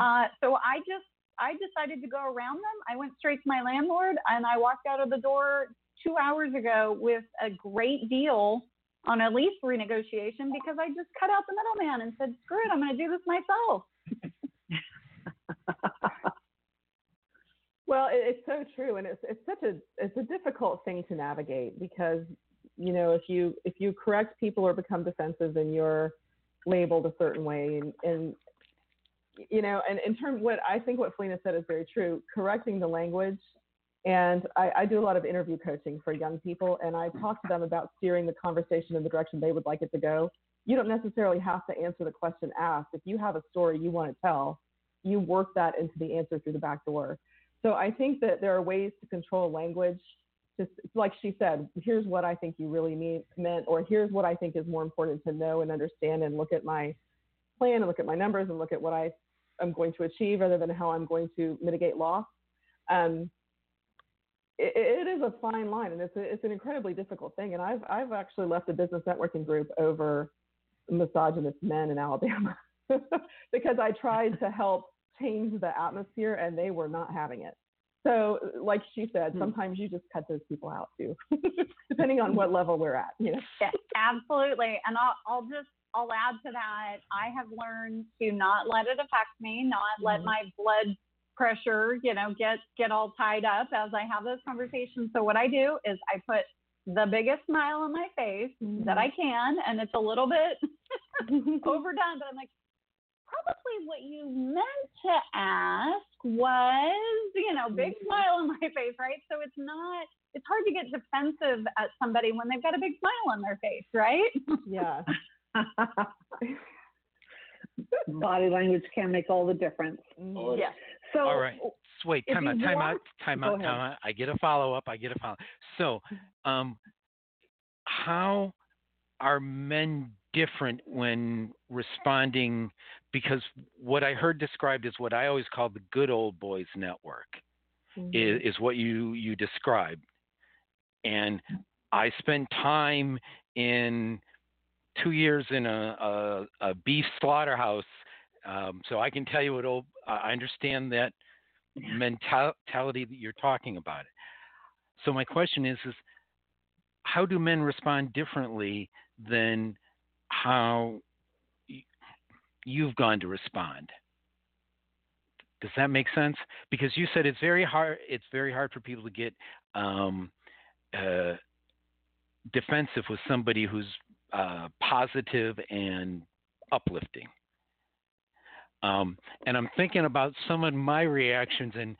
Uh, so I just I decided to go around them. I went straight to my landlord and I walked out of the door two hours ago with a great deal on a lease renegotiation because I just cut out the middleman and said, screw it, I'm going to do this myself. Well, it, it's so true, and it's it's such a it's a difficult thing to navigate because you know if you if you correct people or become defensive, then you're labeled a certain way, and, and you know, and in terms what I think what Felena said is very true. Correcting the language, and I, I do a lot of interview coaching for young people, and I talk to them about steering the conversation in the direction they would like it to go. You don't necessarily have to answer the question asked. If you have a story you want to tell, you work that into the answer through the back door. So I think that there are ways to control language. Just like she said, here's what I think you really mean, meant, or here's what I think is more important to know and understand, and look at my plan and look at my numbers and look at what I am going to achieve, rather than how I'm going to mitigate loss. Um, it, it is a fine line, and it's a, it's an incredibly difficult thing. And I've I've actually left a business networking group over misogynist men in Alabama *laughs* because I tried to help change the atmosphere and they were not having it. So, like she said, sometimes you just cut those people out too, *laughs* depending on what level we're at. You know. Yeah, absolutely. And I'll, I'll just, I'll add to that. I have learned to not let it affect me, not let Mhm. my blood pressure, you know, get, get all tied up as I have those conversations. So what I do is I put the biggest smile on my face that mm-hmm. I can, and it's a little bit *laughs* overdone, but I'm like, probably what you meant to ask was, you know, big mm-hmm. smile on my face, right? So it's not. It's hard to get defensive at somebody when they've got a big smile on their face, right? Yeah. *laughs* Body language can make all the difference. Oh, yes. So, All right. So wait, time out, time want- out, time out, ahead. time out. I get a follow up. I get a follow. So, um, how are men different when responding? Because what I heard described is what I always call the good old boys network. Mhm. is, is what you you described. And I spent time in two years in a, a, a beef slaughterhouse, um, so I can tell you what old. I understand that mentality that you're talking about. So my question is, is how do men respond differently than how you've gone to respond? Does that make sense? Because you said it's very hard. It's very hard for people to get um, uh, defensive with somebody who's uh, positive and uplifting. Um, and I'm thinking about some of my reactions, and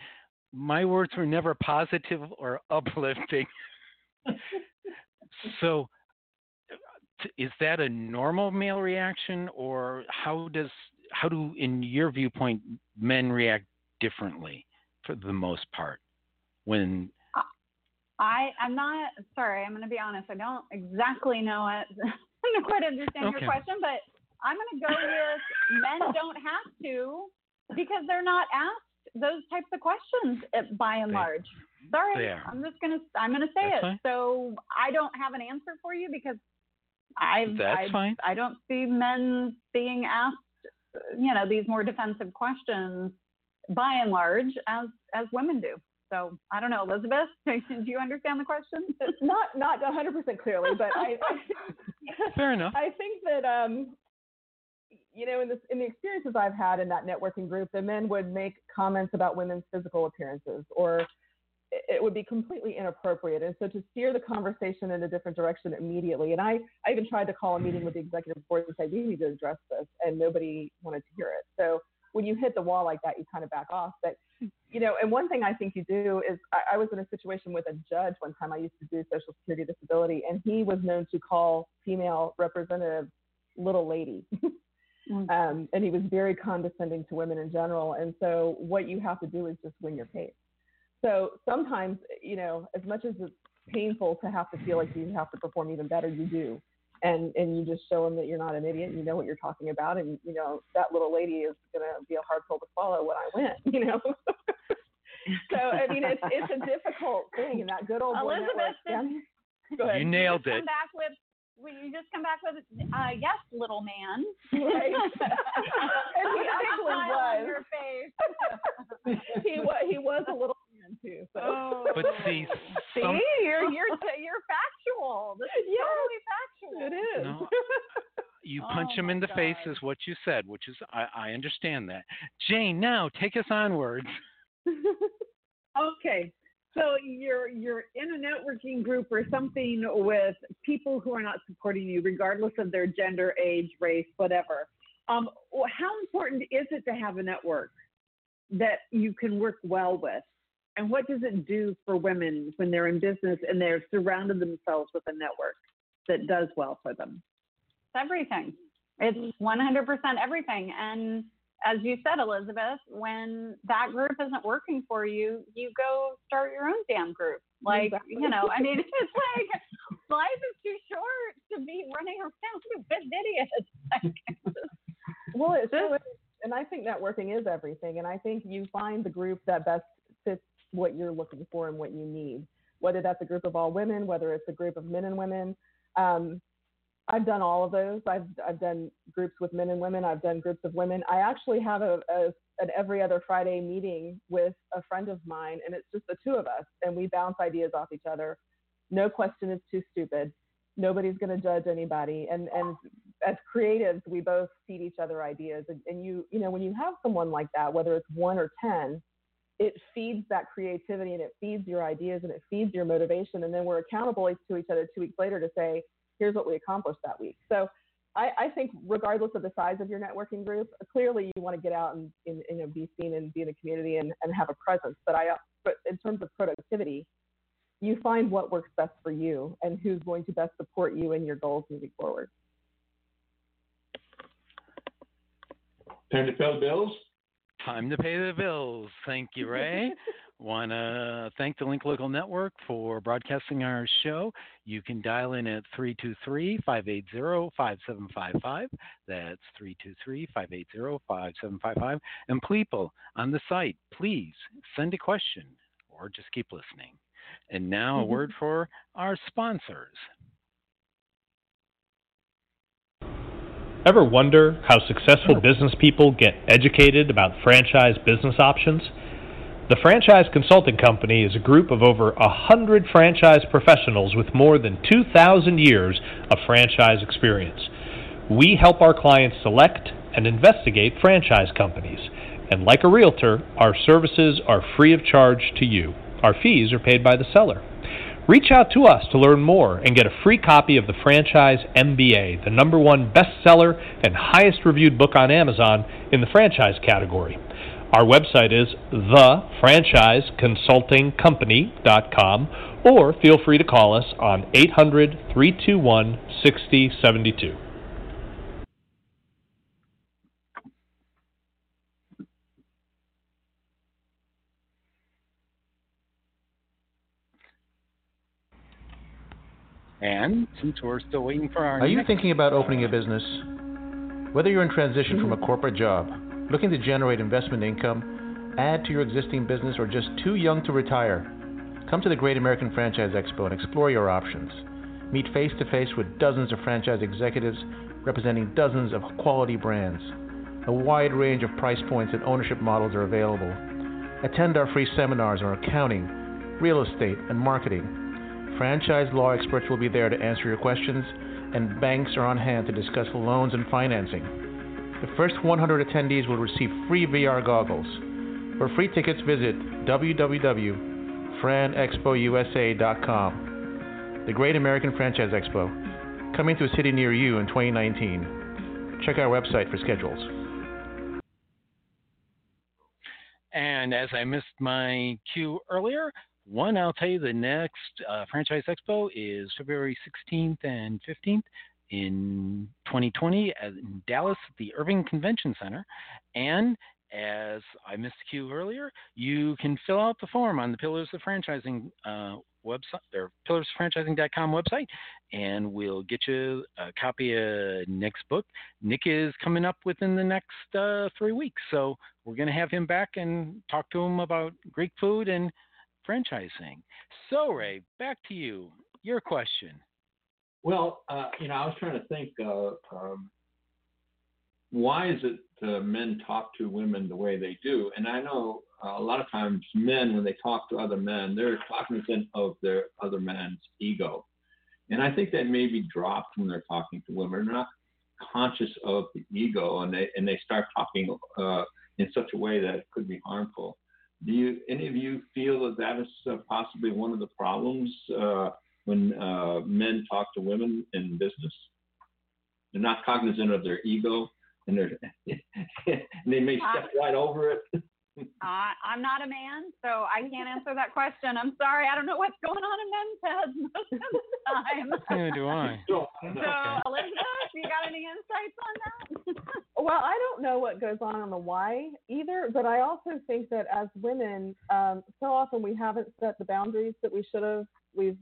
my words were never positive or *laughs* uplifting. so, t- is that a normal male reaction, or how does how do, in your viewpoint, men react differently for the most part when I I'm not sorry. I'm going to be honest. I don't exactly know it. *laughs* I don't quite understand Okay. your question, but I'm going to go with *laughs* men don't have to because they're not asked those types of questions eh, by and They- large. Sorry. I'm just gonna I'm gonna say That's it. fine. So I don't have an answer for you because I That's I, fine. I don't see men being asked you know these more defensive questions by and large as as women do. So I don't know, Elizabeth, *laughs* do you understand the question? Not not 100% clearly, but I, I fair enough. *laughs* I think that um, you know, in in the experiences I've had in that networking group, the men would make comments about women's physical appearances, or it- it would be completely inappropriate. And so to steer the conversation in a different direction immediately, and I I even tried to call a meeting with the executive board and say we need to address this, and nobody wanted to hear it. So when you hit the wall like that, you kind of back off. But you know, and one thing I think you do is I, I was in a situation with a judge one time. I used to do Social Security disability, and he was known to call female representatives little lady. *laughs* Mm. um, and he was very condescending to women in general. And so what you have to do is just win your case. So sometimes, you know, as much as it's painful to have to feel like you have to perform even better, you do. And and you just show them that you're not an idiot. and You know what you're talking about, and you know that little lady is gonna be a hard pill to swallow when I win. *laughs* You know. so I mean, it's it's a difficult thing, and that good old boy Elizabeth, network. Yeah. *laughs* Go ahead. You nailed just it. Come back with will you just come back with uh, yes, little man. *laughs* Right. *laughs* and he actually was. your face. *laughs* He was he was a little man too. So. Oh. But see, See, some, you're you're you're factual. This is Yes, totally factual. It is. No. you Oh punch him in the face is what you said, which is I, I understand that. Jane, now take us onwards. Okay. So you're you're in a networking group or something with people who are not supporting you, regardless of their gender, age, race, whatever. Um, how important is it to have a network that you can work well with? And what does it do for women when they're in business and they're surrounded themselves with a network that does well for them? It's everything. It's 100% everything. And as you said, Elizabeth, when that group isn't working for you, you go start your own damn group. Like, Exactly. you know, I mean, *laughs* it's like life is too short to be running around *laughs* with idiots. Like, *laughs* Well, it's so. And I think networking is everything. And I think you find the group that best fits what you're looking for and what you need, whether that's a group of all women, whether it's a group of men and women. Um, I've done all of those. I've, I've done groups with men and women. I've done groups of women. I actually have a, a an every other Friday meeting with a friend of mine, and it's just the two of us, and we bounce ideas off each other. No question is too stupid. Nobody's going to judge anybody, and and as creatives, we both feed each other ideas. And, and you, you know, when you have someone like that, whether it's one or 10, it feeds that creativity and it feeds your ideas and it feeds your motivation. And then we're accountable to each other two weeks later to say, here's what we accomplished that week. So I, I think regardless of the size of your networking group, clearly you want to get out and, and you know, be seen and be in the community and, and have a presence. But I, but in terms of productivity, you find what works best for you and who's going to best support you in your goals moving forward. Time to pay the bills. Time to pay the bills. Thank you, Ray. *laughs* Want to thank the Link Local Network for broadcasting our show. You can dial in at 323 580 5755. That's 323 580 5755. And people on the site, please send a question or just keep listening. And now a word *laughs* for our sponsors. Ever wonder how successful business people get educated about franchise business options? The Franchise Consulting Company is a group of over 100 franchise professionals with more than 2,000 years of franchise experience. We help our clients select and investigate franchise companies. And like a realtor, our services are free of charge to you. Our fees are paid by the seller. Reach out to us to learn more and get a free copy of the Franchise MBA, the number one bestseller and highest reviewed book on Amazon in the franchise category. Our website is thefranchiseconsultingcompany.com or feel free to call us on 800 321 6072. And since we're still waiting for our Are you thinking about opening a business? Whether you're in transition from a corporate job, looking to generate investment income, add to your existing business, or just too young to retire, come to the Great American Franchise Expo and explore your options. Meet face to face with dozens of franchise executives representing dozens of quality brands. A wide range of price points and ownership models are available. Attend our free seminars on accounting, real estate, and marketing. Franchise law experts will be there to answer your questions, and banks are on hand to discuss loans and financing. The first 100 attendees will receive free VR goggles. For free tickets, visit www.franexpousa.com. The Great American Franchise Expo, coming to a city near you in 2019. Check our website for schedules. And as I missed my cue earlier, one, I'll tell you the next uh, Franchise Expo is February 16th and 15th in 2020 in Dallas at the Irving Convention Center. And as I missed the cue earlier, you can fill out the form on the Pillars of Franchising uh, website or pillarsfranchising.com website, and we'll get you a copy of Nick's book. Nick is coming up within the next uh, three weeks, so we're going to have him back and talk to him about Greek food and franchising. So, Ray, back to you. Your question. Well, uh, you know, I was trying to think. Uh, um, why is it uh, men talk to women the way they do? And I know uh, a lot of times men, when they talk to other men, they're cognizant of their other man's ego, and I think that may be dropped when they're talking to women. They're not conscious of the ego, and they and they start talking uh, in such a way that it could be harmful. Do you any of you feel that that is uh, possibly one of the problems uh, when uh, men talk to women in business? They're not cognizant of their ego, and they're and *laughs* they may step right over it. *laughs* I, I'm not a man, so I can't answer that question. I'm sorry. I don't know what's going on in men's heads most of the time. *laughs* Neither do I. So, So, Elizabeth, you got any insights on that? Well, I don't know what goes on on the why either, but I also think that as women, um, so often we haven't set the boundaries that we should have. We've,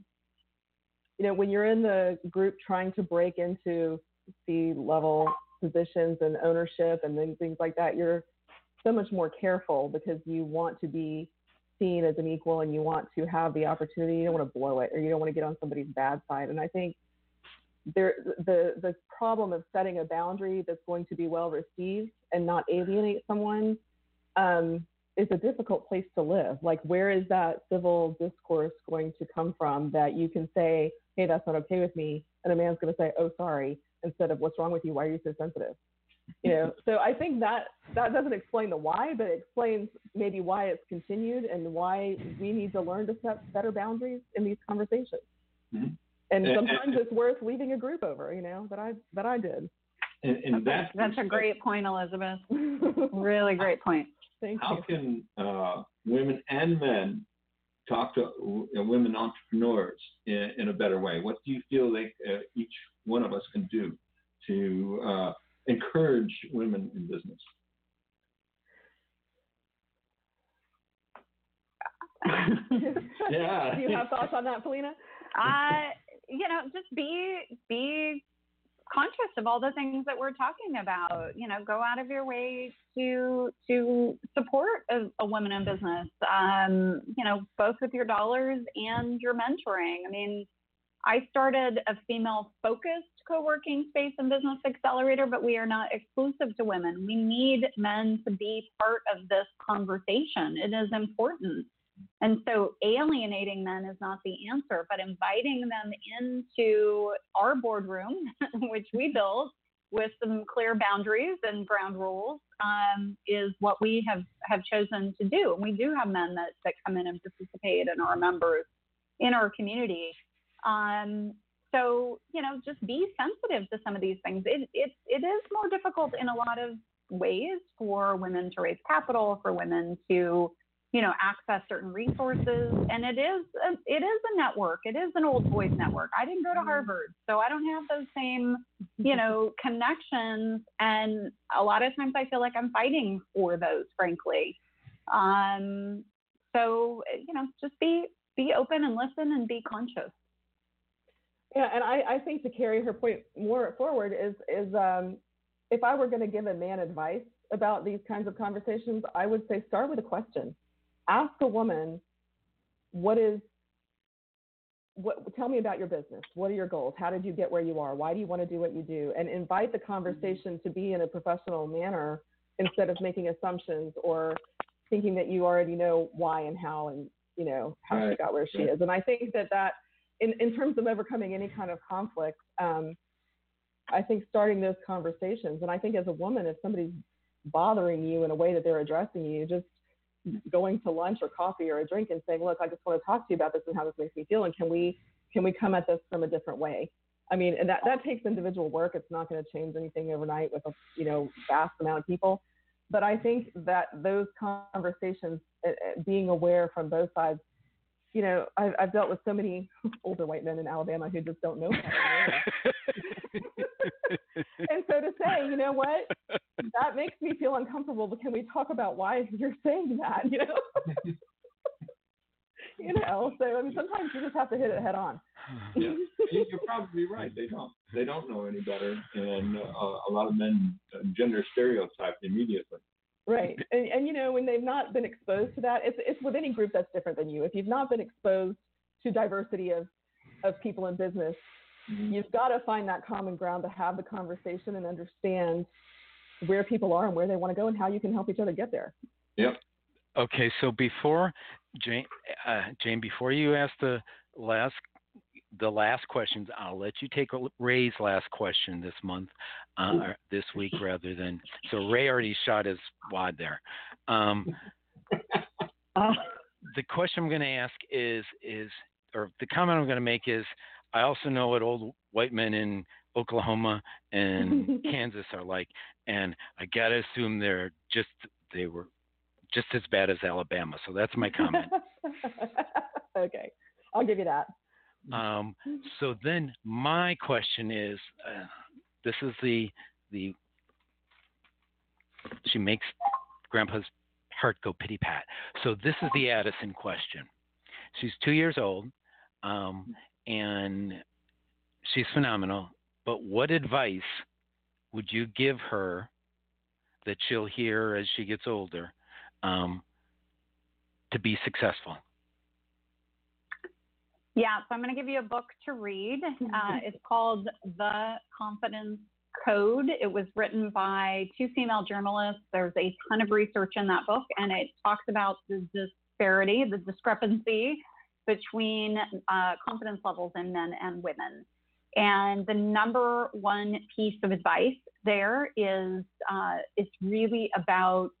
you know, when you're in the group trying to break into C level positions and ownership and then things like that, you're so much more careful because you want to be seen as an equal and you want to have the opportunity. You don't want to blow it or you don't want to get on somebody's bad side. And I think there the the problem of setting a boundary that's going to be well received and not alienate someone um, is a difficult place to live. Like, where is that civil discourse going to come from that you can say, "Hey, that's not okay with me," and a man's going to say, "Oh, sorry," instead of "What's wrong with you? Why are you so sensitive?" You know. so I think that that doesn't explain the why, but it explains maybe why it's continued and why we need to learn to set better boundaries in these conversations. Mhm. And And- sometimes it's worth leaving a group over, you know, that I that I did. and, and That's, that's that's a great point, Elizabeth. *laughs* Really great point. Thank you. How you. can uh, women and men talk to uh, women entrepreneurs in, in, a better way? What do you feel like uh, each one of us can do to uh, encourage women in business? *laughs* yeah. Do you have thoughts on that, Felena? *laughs* Uh, you know, just be be conscious of all the things that we're talking about. You know, go out of your way to to support a, a woman in business. Um, you know, both with your dollars and your mentoring. I mean, I started a female focused co-working space and business accelerator, but we are not exclusive to women. We need men to be part of this conversation. It is important. And so alienating men is not the answer, but inviting them into our boardroom, *laughs* which we built with some clear boundaries and ground rules, um, is what we have, have chosen to do. And we do have men that, that come in and participate and are members in our community. Um, so, you know, just be sensitive to some of these things. It, it, it is more difficult in a lot of ways for women to raise capital, for women to you know, access certain resources. And it is a, it is a network. It is an old boys network. I didn't go to mm-hmm. Harvard, so I don't have those same, you know, *laughs* connections. And a lot of times I feel like I'm fighting for those, frankly. Um, so you know, just be be open and listen and be conscious. Yeah, and I, I think to carry her point more forward is is um, if I were going to give a man advice about these kinds of conversations, I would say start with a question ask a woman, what is, what, tell me about your business. What are your goals? How did you get where you are? Why do you want to do what you do? And invite the conversation to be in a professional manner instead of making assumptions or thinking that you already know why and how and you know how right. she got where she is. And I think that that in, in terms of overcoming any kind of conflict, um, I think starting those conversations, and I think as a woman, if somebody's bothering you in a way that they're addressing you, just going to lunch or coffee or a drink and saying, look, I just want to talk to you about this and how this makes me feel. And can we, can we come at this from a different way? I mean, and that, that takes individual work. It's not going to change anything overnight with a, you know, vast amount of people. But I think that those conversations, uh, being aware from both sides, you know, I've, I've dealt with so many *laughs* older white men in Alabama who just don't know *laughs* and so to say, you know what, that makes me feel uncomfortable. But can we talk about why you're saying that? You know. *laughs* you know, so I mean, sometimes you just have to hit it head on. yeah, you're probably right. They don't. They don't know any better, and uh, a lot of men gender stereotype immediately. Right, and, and you know when they've not been exposed to that, it's it's with any group that's different than you. If you've not been exposed to diversity of of people in business, Mm-hmm. You've got to find that common ground to have the conversation and understand where people are and where they want to go and how you can help each other get there. Yep. Okay, so before Jane, uh, Jane, before you ask the last the last questions, I'll let you take Ray's last question this month, uh, or this week rather than. So Ray already shot his wad there. Um, *laughs* the question I'm going to ask is is or the comment I'm going to make is I also know what old white men in Oklahoma and *laughs* Kansas are like, and I gotta assume they're just they were just as bad as Alabama. So that's my comment. *laughs* okay, I'll give you that. Um, so then my question is, uh, this is the the she makes Grandpa's heart go pity pat. So this is the Addison question. She's two years old, um, and she's phenomenal. But what advice would you give her that she'll hear as she gets older um, to be successful? Yeah, so I'm going to give you a book to read. Uh, *laughs* it's called The Confidence Code. It was written by two female journalists. There's a ton of research in that book, and it talks about the disparity, the discrepancy between uh, confidence levels in men and women. And the number one piece of advice there is uh, it's really about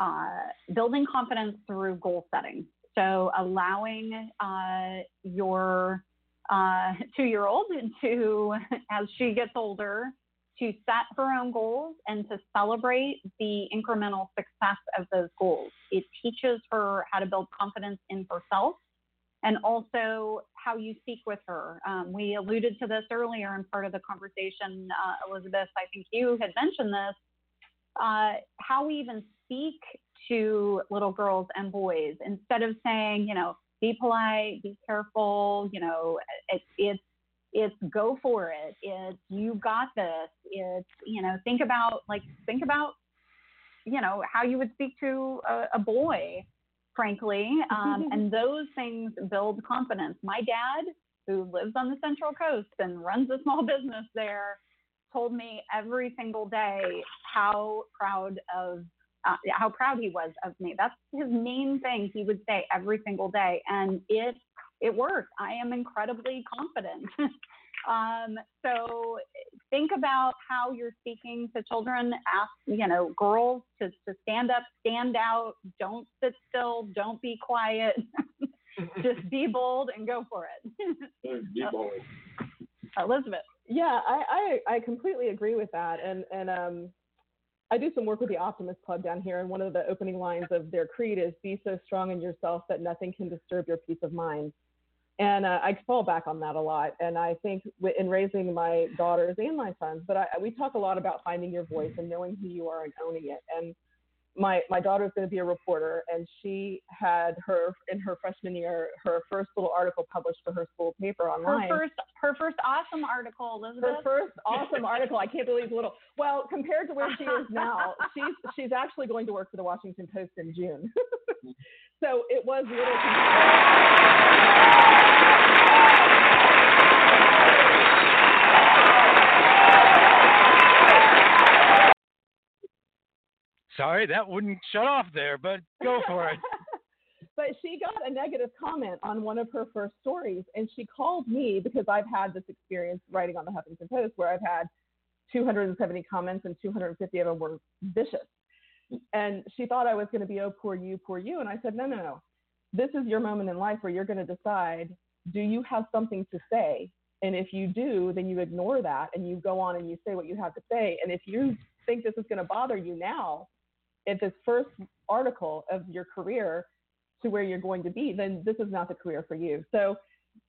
uh, building confidence through goal setting. So allowing uh, your uh, *laughs* two-year-old to, *laughs* as she gets older, to set her own goals and to celebrate the incremental success of those goals. It teaches her how to build confidence in herself and also how you speak with her. Um, we alluded to this earlier in part of the conversation, uh, Elizabeth. I think you had mentioned this. Uh, how we even speak to little girls and boys instead of saying, you know, be polite, be careful, you know, it, it's it's go for it. It's you got this. It's you know, think about like think about you know how you would speak to a, a boy frankly. *laughs* Um, and those things build confidence. My dad, who lives on the Central Coast and runs a small *laughs* business there, told me every single day how proud of uh, how proud he was of me. That's his main thing he would say every single day, and it it worked. I am incredibly confident. *laughs* Um, so think about how you're speaking to children. Ask, you know, girls to, to stand up, stand out, don't sit still, don't be quiet. *laughs* Just be bold and go for it. be bold. Elizabeth. Yeah, I, I, I completely agree with that. And, and um, I do some work with the Optimist Club down here, and one of the opening lines of their creed is "Be so strong in yourself that nothing can disturb your peace of mind." And uh, I fall back on that a lot. And I think in raising my daughters and my sons, but I, we talk a lot about finding your voice and knowing who you are and owning it. And my my daughter is going to be a reporter, and she had her in her freshman year her first little article published for her school paper online. Her first her first awesome article, Elizabeth. Her first awesome article. I can't believe little. Well, compared to where she is *laughs* now, she's she's actually going to work for the Washington Post in June. *laughs* so it was little. Sorry, that wouldn't shut off there, but go for it. *laughs* but she got a negative comment on one of her first stories, and she called me because I've had this experience writing on the Huffington Post where I've had 270 comments and 250 of them were vicious. And she thought I was going to be, oh, poor you, poor you. And I said, no, no, no. This is your moment in life where you're going to decide do you have something to say? And if you do, then you ignore that and you go on and you say what you have to say. And if you think this is going to bother you now, at this first article of your career to where you're going to be, then this is not the career for you. So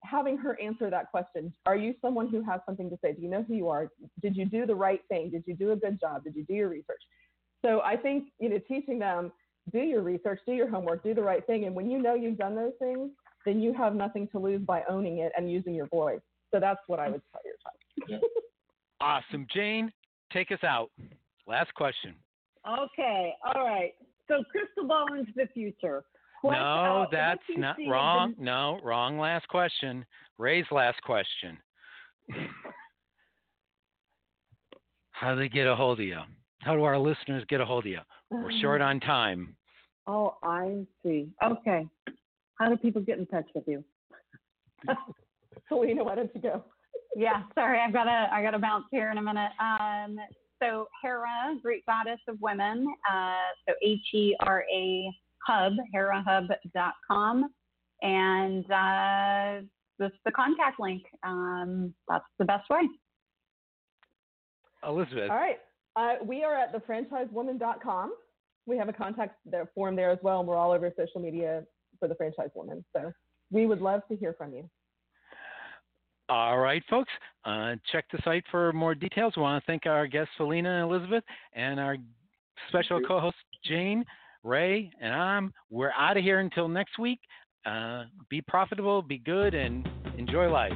having her answer that question, are you someone who has something to say? Do you know who you are? Did you do the right thing? Did you do a good job? Did you do your research? So I think, you know, teaching them, do your research, do your homework, do the right thing. And when you know you've done those things, then you have nothing to lose by owning it and using your voice. So that's what I would tell your child. awesome. Jane, take us out. Last question. Okay, all right. So crystal ball into the future. What, no, uh, that's not wrong. The... No, wrong last question. Ray's last question. *laughs* How do they get a hold of you? How do our listeners get a hold of you? We're short on time. Oh, I see. Okay. How do people get in touch with you? *laughs* *laughs* Felena, why don't you go? yeah, sorry, I've got to I got to bounce here in a minute. Um, so Hera, Greek goddess of women. Uh, so H E R A Hub, HeraHub.com, and uh, this the contact link. Um, that's the best way. Elizabeth. All right. Uh, we are at thefranchisewoman.com. We have a contact form there as well, and we're all over social media for the franchise woman. So we would love to hear from you. All right, folks. Uh, check the site for more details. We want to thank our guests, Felena and Elizabeth, and our special co host, Jane, Ray, and I'm. We're out of here until next week. Uh, be profitable, be good, and enjoy life.